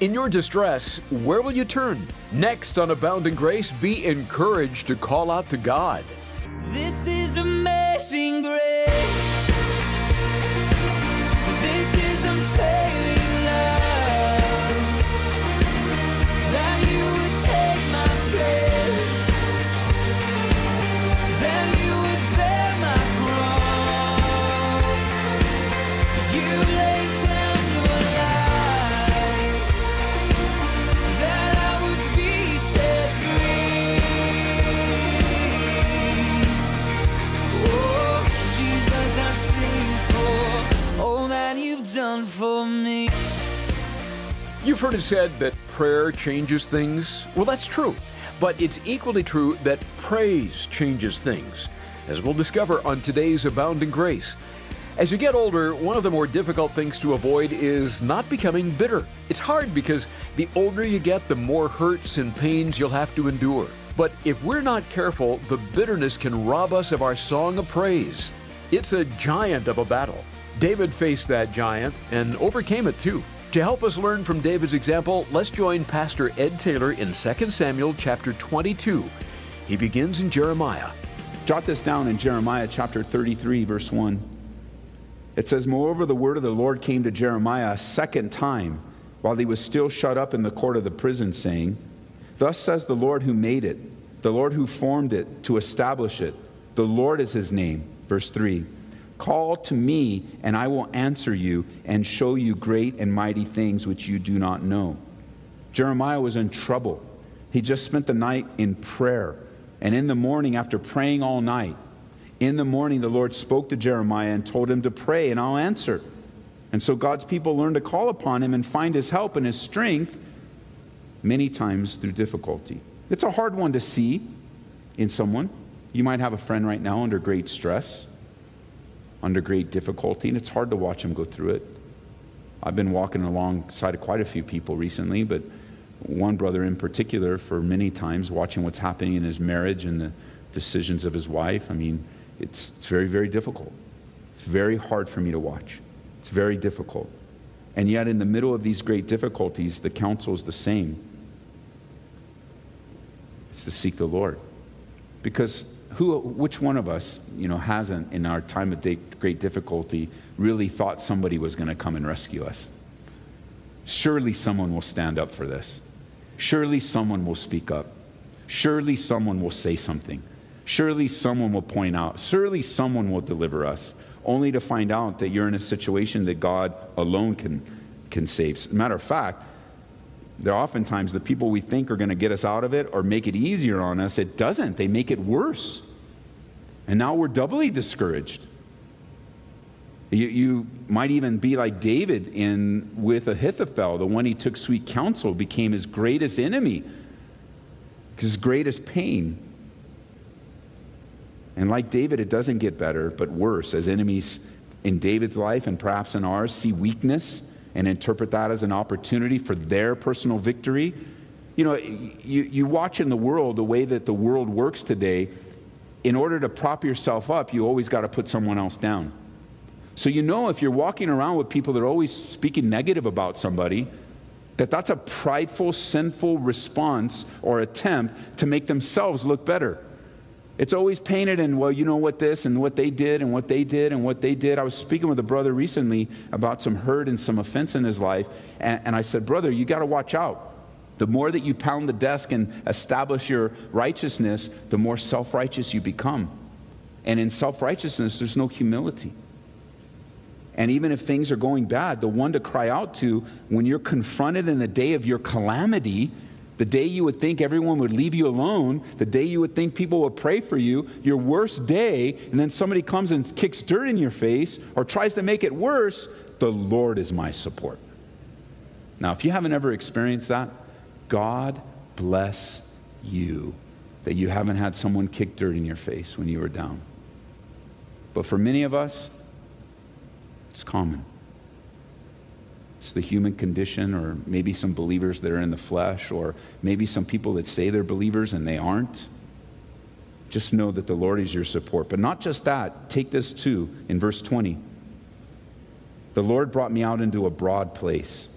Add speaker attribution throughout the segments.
Speaker 1: In your distress, where will you turn? Next on Abounding Grace, be encouraged to call out to God.
Speaker 2: This is amazing grace. For me.
Speaker 1: You've heard it said that prayer changes things. Well, that's true. But it's equally true that praise changes things, as we'll discover on today's Abounding Grace. As you get older, one of the more difficult things to avoid is not becoming bitter. It's hard because the older you get, the more hurts and pains you'll have to endure. But if we're not careful, the bitterness can rob us of our song of praise. It's a giant of a battle. David faced that giant and overcame it too. To help us learn from David's example, let's join Pastor Ed Taylor in 2 Samuel chapter 22. He begins in Jeremiah.
Speaker 3: Jot this down in Jeremiah chapter 33, verse 1. It says, Moreover, the word of the Lord came to Jeremiah a second time while he was still shut up in the court of the prison, saying, Thus says the Lord who made it, the Lord who formed it to establish it. The Lord is his name. Verse 3 Call to me, and I will answer you and show you great and mighty things which you do not know. Jeremiah was in trouble. He just spent the night in prayer. And in the morning, after praying all night, in the morning, the Lord spoke to Jeremiah and told him to pray, and I'll answer. And so God's people learn to call upon him and find his help and his strength many times through difficulty. It's a hard one to see in someone. You might have a friend right now under great stress, under great difficulty, and it's hard to watch him go through it. I've been walking alongside of quite a few people recently, but one brother in particular, for many times, watching what's happening in his marriage and the decisions of his wife. I mean, it's, it's very, very difficult. It's very hard for me to watch. It's very difficult. And yet, in the middle of these great difficulties, the counsel is the same it's to seek the Lord. Because who, which one of us, you know, hasn't in our time of great difficulty really thought somebody was going to come and rescue us? Surely someone will stand up for this. Surely someone will speak up. Surely someone will say something. Surely someone will point out. Surely someone will deliver us, only to find out that you're in a situation that God alone can, can save. As a matter of fact, they're oftentimes the people we think are going to get us out of it or make it easier on us. It doesn't, they make it worse. And now we're doubly discouraged. You, you, might even be like David in with Ahithophel, the one he took sweet counsel, became his greatest enemy, his greatest pain. And like David, it doesn't get better, but worse, as enemies in David's life and perhaps in ours see weakness and interpret that as an opportunity for their personal victory. You know, you, you watch in the world the way that the world works today. In order to prop yourself up, you always got to put someone else down. So you know if you're walking around with people that are always speaking negative about somebody, that that's a prideful, sinful response or attempt to make themselves look better. It's always painted in, well, you know what this and what they did and what they did and what they did. I was speaking with a brother recently about some hurt and some offense in his life, and, and I said, Brother, you got to watch out. The more that you pound the desk and establish your righteousness, the more self righteous you become. And in self righteousness, there's no humility. And even if things are going bad, the one to cry out to when you're confronted in the day of your calamity, the day you would think everyone would leave you alone, the day you would think people would pray for you, your worst day, and then somebody comes and kicks dirt in your face or tries to make it worse, the Lord is my support. Now, if you haven't ever experienced that, God bless you that you haven't had someone kick dirt in your face when you were down. But for many of us, it's common. It's the human condition, or maybe some believers that are in the flesh, or maybe some people that say they're believers and they aren't. Just know that the Lord is your support. But not just that, take this too in verse 20. The Lord brought me out into a broad place.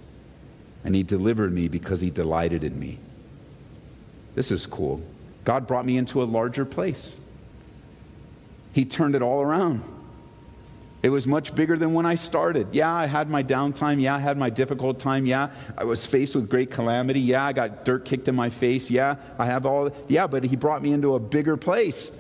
Speaker 3: and he delivered me because he delighted in me. This is cool. God brought me into a larger place. He turned it all around. It was much bigger than when I started. Yeah, I had my downtime. Yeah, I had my difficult time. Yeah, I was faced with great calamity. Yeah, I got dirt kicked in my face. Yeah, I have all. Yeah, but he brought me into a bigger place,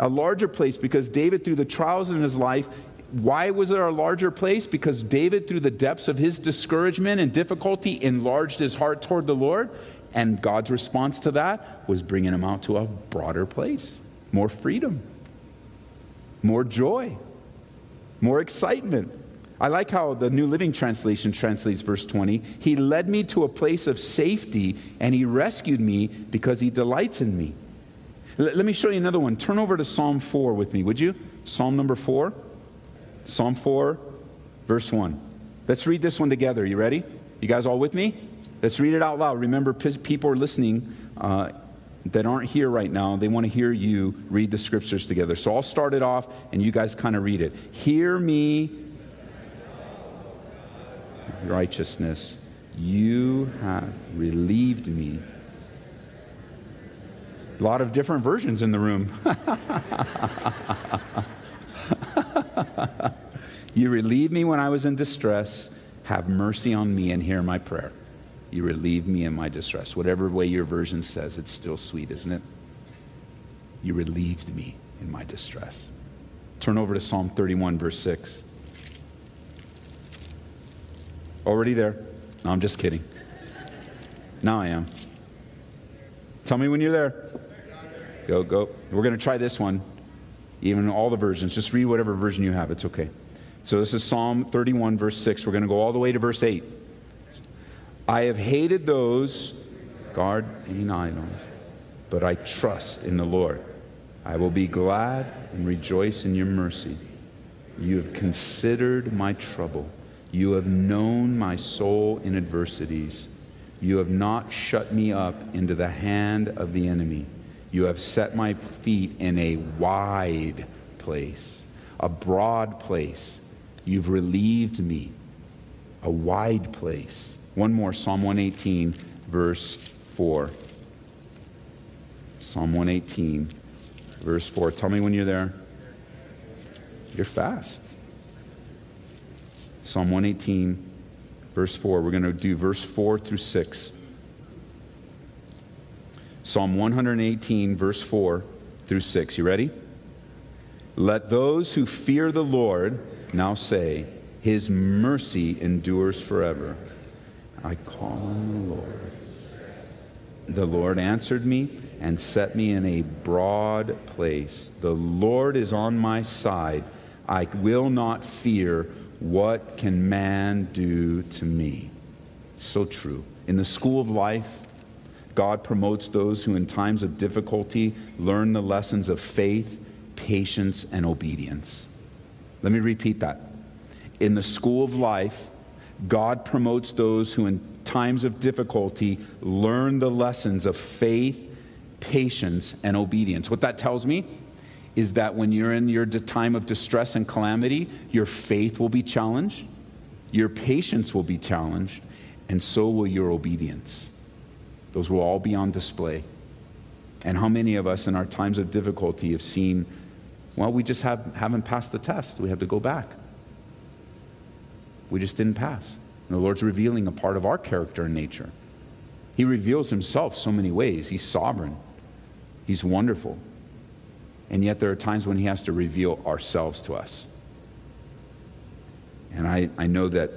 Speaker 3: a larger place, because David, through the trials in his life, why was it a larger place? Because David, through the depths of his discouragement and difficulty, enlarged his heart toward the Lord. And God's response to that was bringing him out to a broader place, more freedom, more joy more excitement. I like how the New Living Translation translates verse 20. He led me to a place of safety and he rescued me because he delights in me. L- let me show you another one. Turn over to Psalm 4 with me, would you? Psalm number 4. Psalm 4, verse 1. Let's read this one together. You ready? You guys all with me? Let's read it out loud. Remember, people are listening uh, that aren't here right now, they want to hear you read the scriptures together. So I'll start it off and you guys kind of read it. Hear me, righteousness. You have relieved me. A lot of different versions in the room. you relieved me when I was in distress. Have mercy on me and hear my prayer. You relieve me in my distress. Whatever way your version says, it's still sweet, isn't it? You relieved me in my distress. Turn over to Psalm 31, verse 6. Already there? No, I'm just kidding. Now I am. Tell me when you're there. Go, go. We're going to try this one, even all the versions. Just read whatever version you have. It's okay. So this is Psalm 31, verse 6. We're going to go all the way to verse 8. I have hated those, guard any idols, but I trust in the Lord. I will be glad and rejoice in your mercy. You have considered my trouble. You have known my soul in adversities. You have not shut me up into the hand of the enemy. You have set my feet in a wide place, a broad place. You've relieved me, a wide place. One more, Psalm 118, verse 4. Psalm 118, verse 4. Tell me when you're there. You're fast. Psalm 118, verse 4. We're going to do verse 4 through 6. Psalm 118, verse 4 through 6. You ready? Let those who fear the Lord now say, His mercy endures forever. I call on the Lord. The Lord answered me and set me in a broad place. The Lord is on my side. I will not fear. What can man do to me? So true. In the school of life, God promotes those who, in times of difficulty, learn the lessons of faith, patience, and obedience. Let me repeat that. In the school of life, God promotes those who, in times of difficulty, learn the lessons of faith, patience, and obedience. What that tells me is that when you're in your time of distress and calamity, your faith will be challenged, your patience will be challenged, and so will your obedience. Those will all be on display. And how many of us in our times of difficulty have seen, well, we just have, haven't passed the test. We have to go back. We just didn't pass. And the Lord's revealing a part of our character and nature. He reveals himself so many ways. He's sovereign, he's wonderful. And yet, there are times when he has to reveal ourselves to us. And I, I know that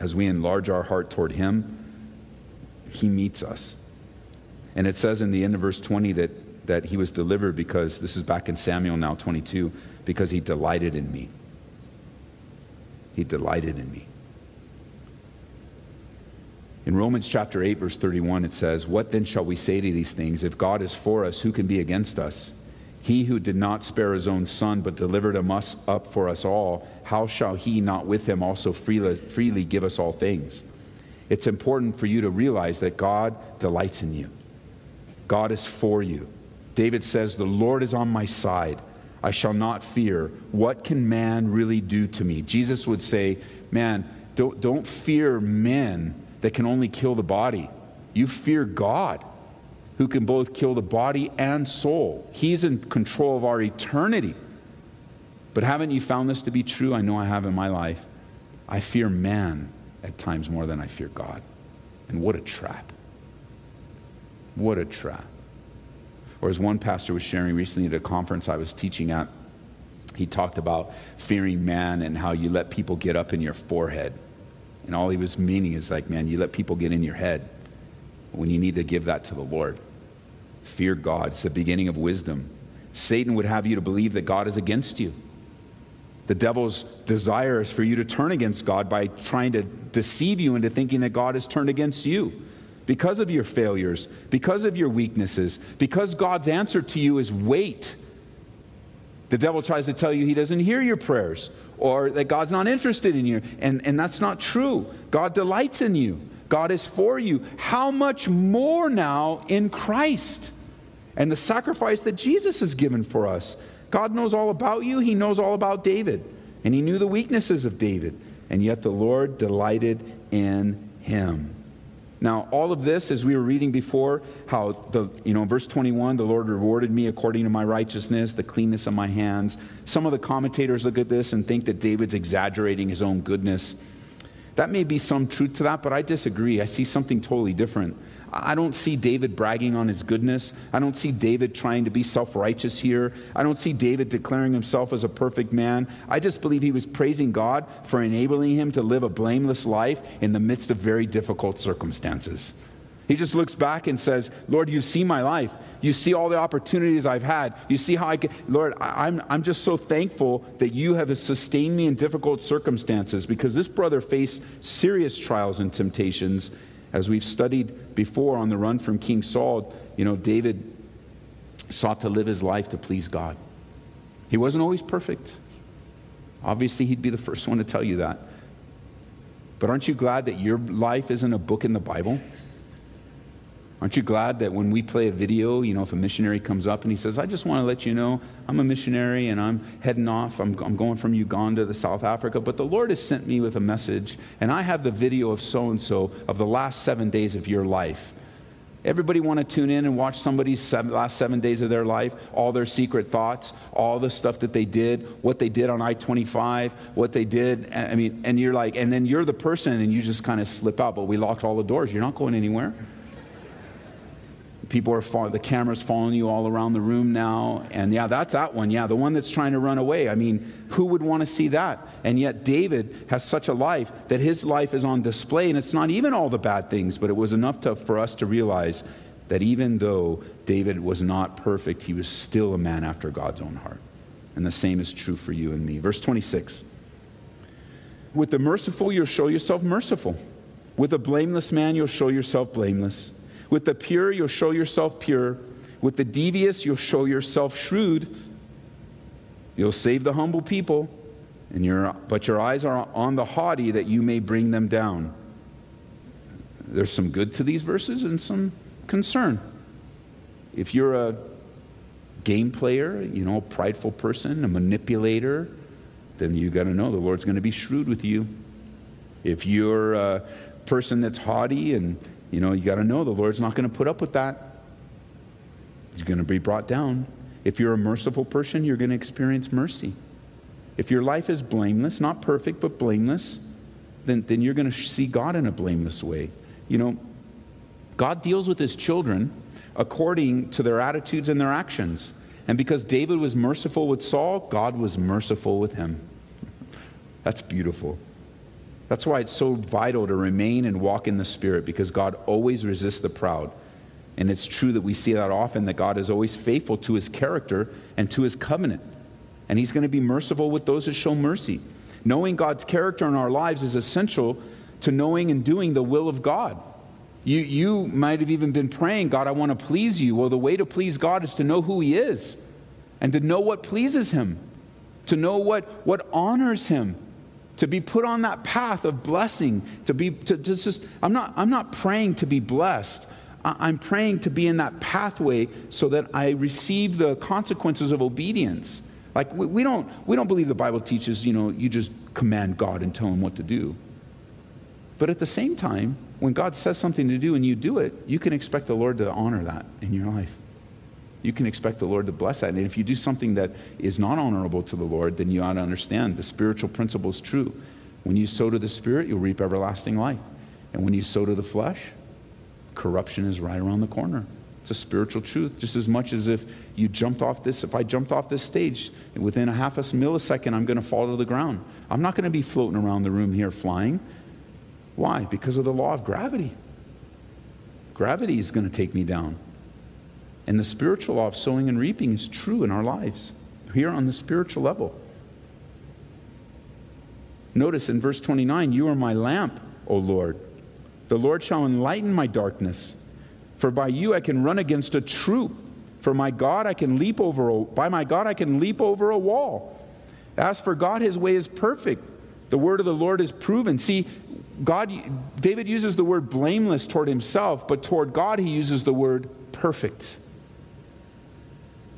Speaker 3: as we enlarge our heart toward him, he meets us. And it says in the end of verse 20 that, that he was delivered because, this is back in Samuel now 22, because he delighted in me. He delighted in me. In Romans chapter 8, verse 31, it says, What then shall we say to these things? If God is for us, who can be against us? He who did not spare his own son, but delivered him us up for us all, how shall he not with him also freely, freely give us all things? It's important for you to realize that God delights in you. God is for you. David says, The Lord is on my side. I shall not fear. What can man really do to me? Jesus would say, Man, don't, don't fear men that can only kill the body. You fear God, who can both kill the body and soul. He's in control of our eternity. But haven't you found this to be true? I know I have in my life. I fear man at times more than I fear God. And what a trap. What a trap. Or as one pastor was sharing recently at a conference I was teaching at, he talked about fearing man and how you let people get up in your forehead. And all he was meaning is like, man, you let people get in your head when you need to give that to the Lord. Fear God. It's the beginning of wisdom. Satan would have you to believe that God is against you. The devil's desire is for you to turn against God by trying to deceive you into thinking that God has turned against you because of your failures, because of your weaknesses, because God's answer to you is wait. The devil tries to tell you he doesn't hear your prayers or that God's not interested in you. And, and that's not true. God delights in you, God is for you. How much more now in Christ and the sacrifice that Jesus has given for us? God knows all about you, He knows all about David, and He knew the weaknesses of David. And yet the Lord delighted in him. Now, all of this, as we were reading before, how the, you know, verse 21, the Lord rewarded me according to my righteousness, the cleanness of my hands. Some of the commentators look at this and think that David's exaggerating his own goodness. That may be some truth to that, but I disagree. I see something totally different. I don't see David bragging on his goodness. I don't see David trying to be self righteous here. I don't see David declaring himself as a perfect man. I just believe he was praising God for enabling him to live a blameless life in the midst of very difficult circumstances. He just looks back and says, Lord, you see my life. You see all the opportunities I've had. You see how I can, Lord, I'm, I'm just so thankful that you have sustained me in difficult circumstances because this brother faced serious trials and temptations as we've studied before on the run from King Saul, you know, David sought to live his life to please God. He wasn't always perfect. Obviously, he'd be the first one to tell you that. But aren't you glad that your life isn't a book in the Bible? Aren't you glad that when we play a video, you know, if a missionary comes up and he says, I just want to let you know I'm a missionary and I'm heading off, I'm, I'm going from Uganda to South Africa, but the Lord has sent me with a message and I have the video of so and so of the last seven days of your life. Everybody want to tune in and watch somebody's seven, last seven days of their life, all their secret thoughts, all the stuff that they did, what they did on I-25, what they did. I mean, and you're like, and then you're the person and you just kind of slip out, but we locked all the doors. You're not going anywhere people are following, the camera's following you all around the room now. And yeah, that's that one. Yeah, the one that's trying to run away. I mean, who would want to see that? And yet, David has such a life that his life is on display. And it's not even all the bad things, but it was enough to, for us to realize that even though David was not perfect, he was still a man after God's own heart. And the same is true for you and me. Verse 26 With the merciful, you'll show yourself merciful. With a blameless man, you'll show yourself blameless. With the pure, you'll show yourself pure. With the devious, you'll show yourself shrewd. You'll save the humble people, and your, but your eyes are on the haughty that you may bring them down. There's some good to these verses and some concern. If you're a game player, you know, a prideful person, a manipulator, then you got to know the Lord's going to be shrewd with you. If you're a person that's haughty and you know, you got to know the Lord's not going to put up with that. He's going to be brought down. If you're a merciful person, you're going to experience mercy. If your life is blameless, not perfect, but blameless, then, then you're going to see God in a blameless way. You know, God deals with his children according to their attitudes and their actions. And because David was merciful with Saul, God was merciful with him. That's beautiful. That's why it's so vital to remain and walk in the Spirit because God always resists the proud. And it's true that we see that often that God is always faithful to his character and to his covenant. And he's going to be merciful with those that show mercy. Knowing God's character in our lives is essential to knowing and doing the will of God. You, you might have even been praying, God, I want to please you. Well, the way to please God is to know who he is and to know what pleases him, to know what, what honors him to be put on that path of blessing, to be, to, to just, I'm not, I'm not praying to be blessed. I'm praying to be in that pathway so that I receive the consequences of obedience. Like we, we, don't, we don't believe the Bible teaches, you know, you just command God and tell him what to do. But at the same time, when God says something to do and you do it, you can expect the Lord to honor that in your life. You can expect the Lord to bless that. And if you do something that is not honorable to the Lord, then you ought to understand the spiritual principle is true. When you sow to the Spirit, you'll reap everlasting life. And when you sow to the flesh, corruption is right around the corner. It's a spiritual truth, just as much as if you jumped off this, if I jumped off this stage, within a half a millisecond, I'm going to fall to the ground. I'm not going to be floating around the room here flying. Why? Because of the law of gravity. Gravity is going to take me down. And the spiritual law of sowing and reaping is true in our lives, here on the spiritual level. Notice in verse 29 You are my lamp, O Lord. The Lord shall enlighten my darkness. For by you I can run against a troop. For my God I can leap over a, by my God I can leap over a wall. As for God, his way is perfect. The word of the Lord is proven. See, God David uses the word blameless toward himself, but toward God he uses the word perfect.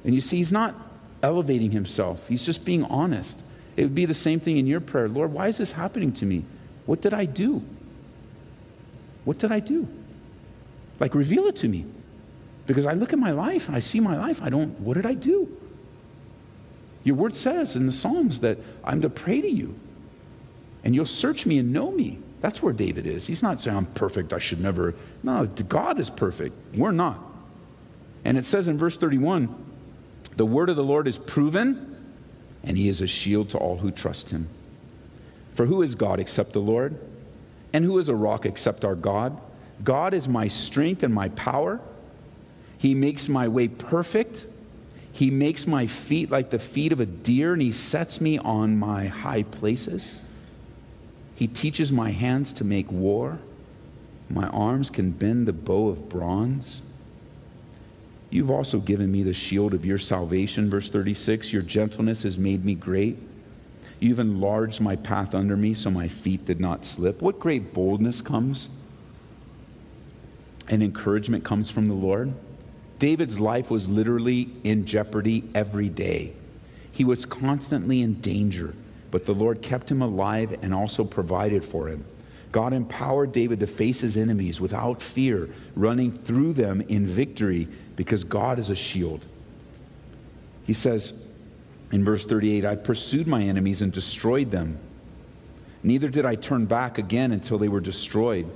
Speaker 3: And you see, he's not elevating himself, he's just being honest. It would be the same thing in your prayer Lord, why is this happening to me? What did I do? What did I do? Like, reveal it to me. Because I look at my life I see my life. I don't, what did I do? Your word says in the Psalms that I'm to pray to you and you'll search me and know me. That's where David is. He's not saying I'm perfect, I should never. No, God is perfect. We're not. And it says in verse 31 the word of the Lord is proven, and he is a shield to all who trust him. For who is God except the Lord? And who is a rock except our God? God is my strength and my power. He makes my way perfect. He makes my feet like the feet of a deer, and he sets me on my high places. He teaches my hands to make war. My arms can bend the bow of bronze. You've also given me the shield of your salvation, verse 36. Your gentleness has made me great. You've enlarged my path under me so my feet did not slip. What great boldness comes and encouragement comes from the Lord. David's life was literally in jeopardy every day. He was constantly in danger, but the Lord kept him alive and also provided for him. God empowered David to face his enemies without fear, running through them in victory because God is a shield. He says in verse 38 I pursued my enemies and destroyed them. Neither did I turn back again until they were destroyed.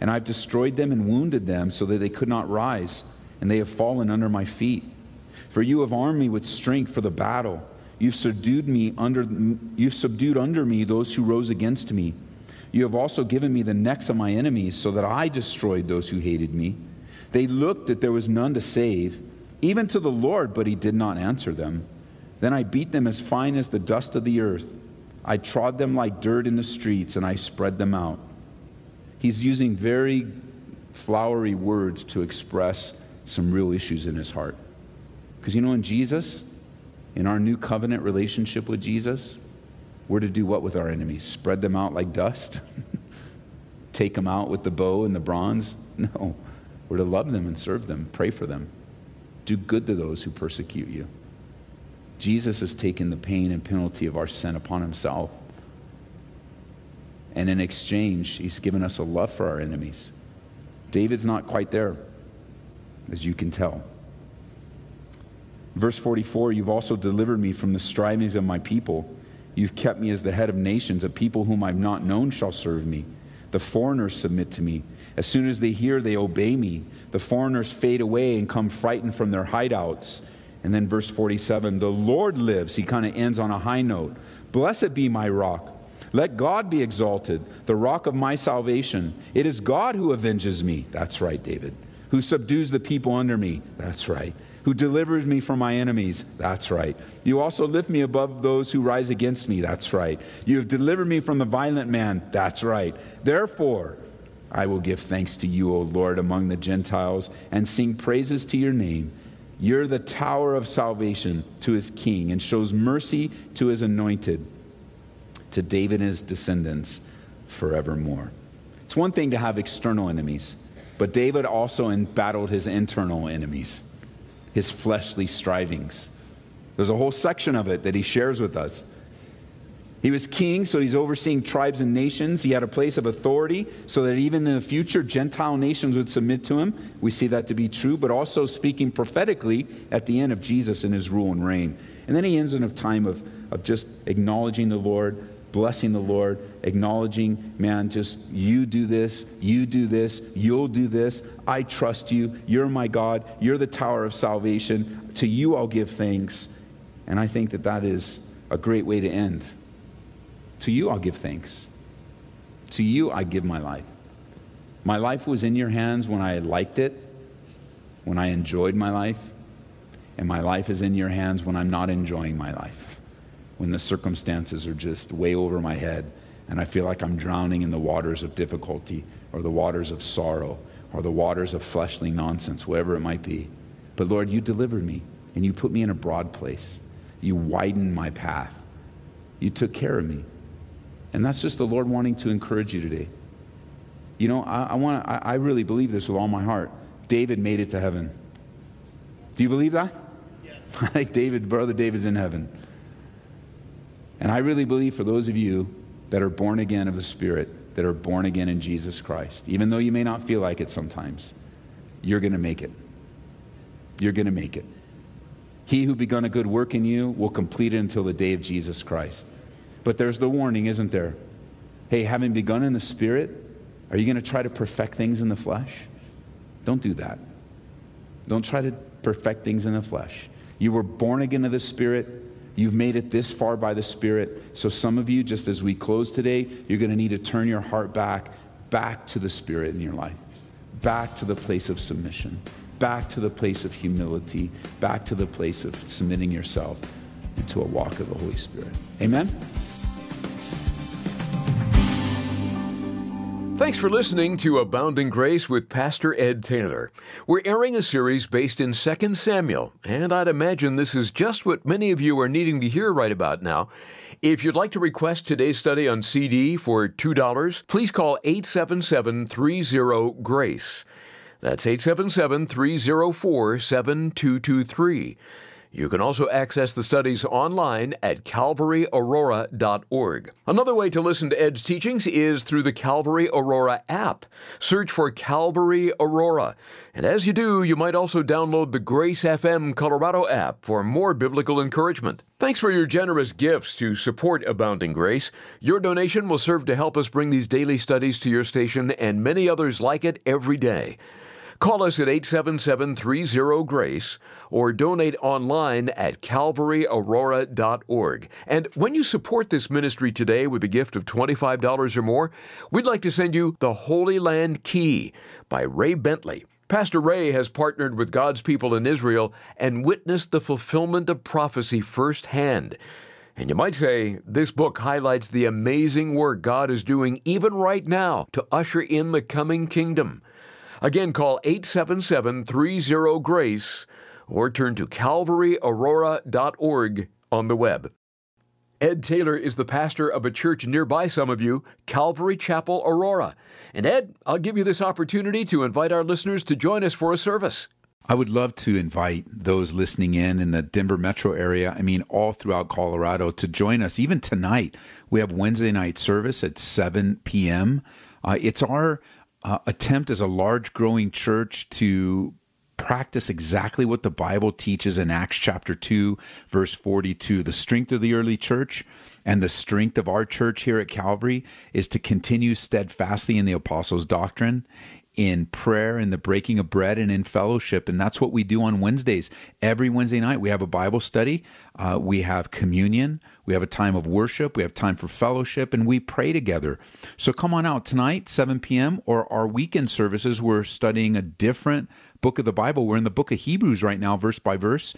Speaker 3: And I've destroyed them and wounded them so that they could not rise, and they have fallen under my feet. For you have armed me with strength for the battle. You've subdued me under you've subdued under me those who rose against me. You have also given me the necks of my enemies, so that I destroyed those who hated me. They looked that there was none to save, even to the Lord, but he did not answer them. Then I beat them as fine as the dust of the earth. I trod them like dirt in the streets, and I spread them out. He's using very flowery words to express some real issues in his heart. Because you know, in Jesus, in our new covenant relationship with Jesus, we're to do what with our enemies? Spread them out like dust? Take them out with the bow and the bronze? No. We're to love them and serve them, pray for them, do good to those who persecute you. Jesus has taken the pain and penalty of our sin upon himself. And in exchange, he's given us a love for our enemies. David's not quite there, as you can tell. Verse 44 You've also delivered me from the strivings of my people. You've kept me as the head of nations. A people whom I've not known shall serve me. The foreigners submit to me. As soon as they hear, they obey me. The foreigners fade away and come frightened from their hideouts. And then verse 47 the Lord lives. He kind of ends on a high note. Blessed be my rock. Let God be exalted, the rock of my salvation. It is God who avenges me. That's right, David. Who subdues the people under me. That's right who delivers me from my enemies. That's right. You also lift me above those who rise against me. That's right. You have delivered me from the violent man. That's right. Therefore, I will give thanks to you, O Lord, among the Gentiles, and sing praises to your name. You're the tower of salvation to his king and shows mercy to his anointed, to David and his descendants forevermore. It's one thing to have external enemies, but David also embattled his internal enemies his fleshly strivings. There's a whole section of it that he shares with us. He was king, so he's overseeing tribes and nations. He had a place of authority so that even in the future, Gentile nations would submit to him. We see that to be true, but also speaking prophetically at the end of Jesus and his rule and reign. And then he ends in a time of, of just acknowledging the Lord, blessing the Lord, acknowledging, man, just you do this, you do this, you'll do this. I trust you. You're my God. You're the tower of salvation. To you I'll give thanks. And I think that that is a great way to end. To you I'll give thanks. To you I give my life. My life was in your hands when I liked it, when I enjoyed my life, and my life is in your hands when I'm not enjoying my life, when the circumstances are just way over my head and I feel like I'm drowning in the waters of difficulty or the waters of sorrow or the waters of fleshly nonsense, whatever it might be. But Lord, you delivered me and you put me in a broad place. You widened my path. You took care of me. And that's just the Lord wanting to encourage you today. You know, I, I want I, I really believe this with all my heart. David made it to heaven. Do you believe that? Yes. I think David, brother David's in heaven. And I really believe for those of you that are born again of the Spirit, that are born again in Jesus Christ, even though you may not feel like it sometimes, you're going to make it. You're going to make it. He who begun a good work in you will complete it until the day of Jesus Christ. But there's the warning, isn't there? Hey, having begun in the Spirit, are you going to try to perfect things in the flesh? Don't do that. Don't try to perfect things in the flesh. You were born again of the Spirit. You've made it this far by the Spirit. So, some of you, just as we close today, you're going to need to turn your heart back, back to the Spirit in your life, back to the place of submission, back to the place of humility, back to the place of submitting yourself into a walk of the Holy Spirit. Amen?
Speaker 1: Thanks for listening to Abounding Grace with Pastor Ed Taylor. We're airing a series based in 2 Samuel, and I'd imagine this is just what many of you are needing to hear right about now. If you'd like to request today's study on CD for $2, please call 877 30 GRACE. That's 877 304 7223. You can also access the studies online at calvaryaurora.org. Another way to listen to Ed's teachings is through the Calvary Aurora app. Search for Calvary Aurora. And as you do, you might also download the Grace FM Colorado app for more biblical encouragement. Thanks for your generous gifts to support Abounding Grace. Your donation will serve to help us bring these daily studies to your station and many others like it every day. Call us at 877 30 GRACE or donate online at calvaryaurora.org. And when you support this ministry today with a gift of $25 or more, we'd like to send you The Holy Land Key by Ray Bentley. Pastor Ray has partnered with God's people in Israel and witnessed the fulfillment of prophecy firsthand. And you might say this book highlights the amazing work God is doing even right now to usher in the coming kingdom. Again, call 877 30 GRACE or turn to calvaryaurora.org on the web. Ed Taylor is the pastor of a church nearby some of you, Calvary Chapel Aurora. And Ed, I'll give you this opportunity to invite our listeners to join us for a service.
Speaker 3: I would love to invite those listening in in the Denver metro area, I mean, all throughout Colorado, to join us. Even tonight, we have Wednesday night service at 7 p.m. Uh, it's our uh, attempt as a large growing church to practice exactly what the Bible teaches in Acts chapter 2, verse 42. The strength of the early church and the strength of our church here at Calvary is to continue steadfastly in the apostles' doctrine, in prayer, in the breaking of bread, and in fellowship. And that's what we do on Wednesdays. Every Wednesday night, we have a Bible study, uh, we have communion, we have a time of worship, we have time for fellowship, and we pray together. So come on out tonight, 7 p.m., or our weekend services. We're studying a different book of the Bible. We're in the book of Hebrews right now, verse by verse.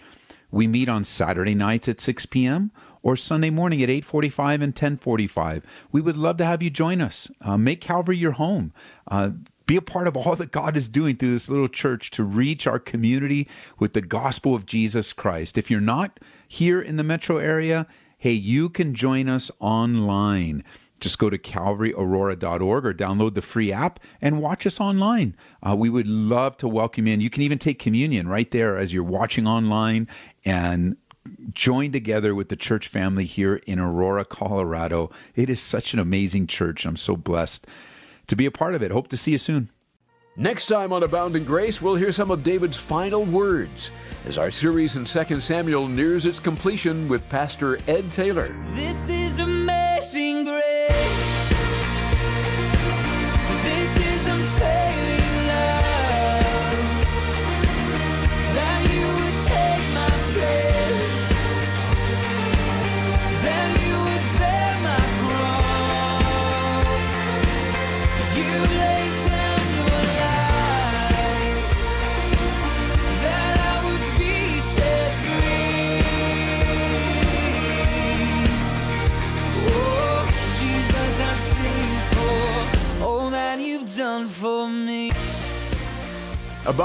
Speaker 3: We meet on Saturday nights at 6 p.m. or Sunday morning at 8:45 and 10:45. We would love to have you join us. Uh, make Calvary your home. Uh, be a part of all that God is doing through this little church to reach our community with the gospel of Jesus Christ. If you're not here in the metro area, hey, you can join us online. Just go to calvaryaurora.org or download the free app and watch us online. Uh, we would love to welcome you in. You can even take communion right there as you're watching online and join together with the church family here in Aurora, Colorado. It is such an amazing church. I'm so blessed to be a part of it. Hope to see you soon.
Speaker 1: Next time on Abounding Grace, we'll hear some of David's final words as our series in 2 Samuel nears its completion with Pastor Ed Taylor.
Speaker 2: This is amazing grace.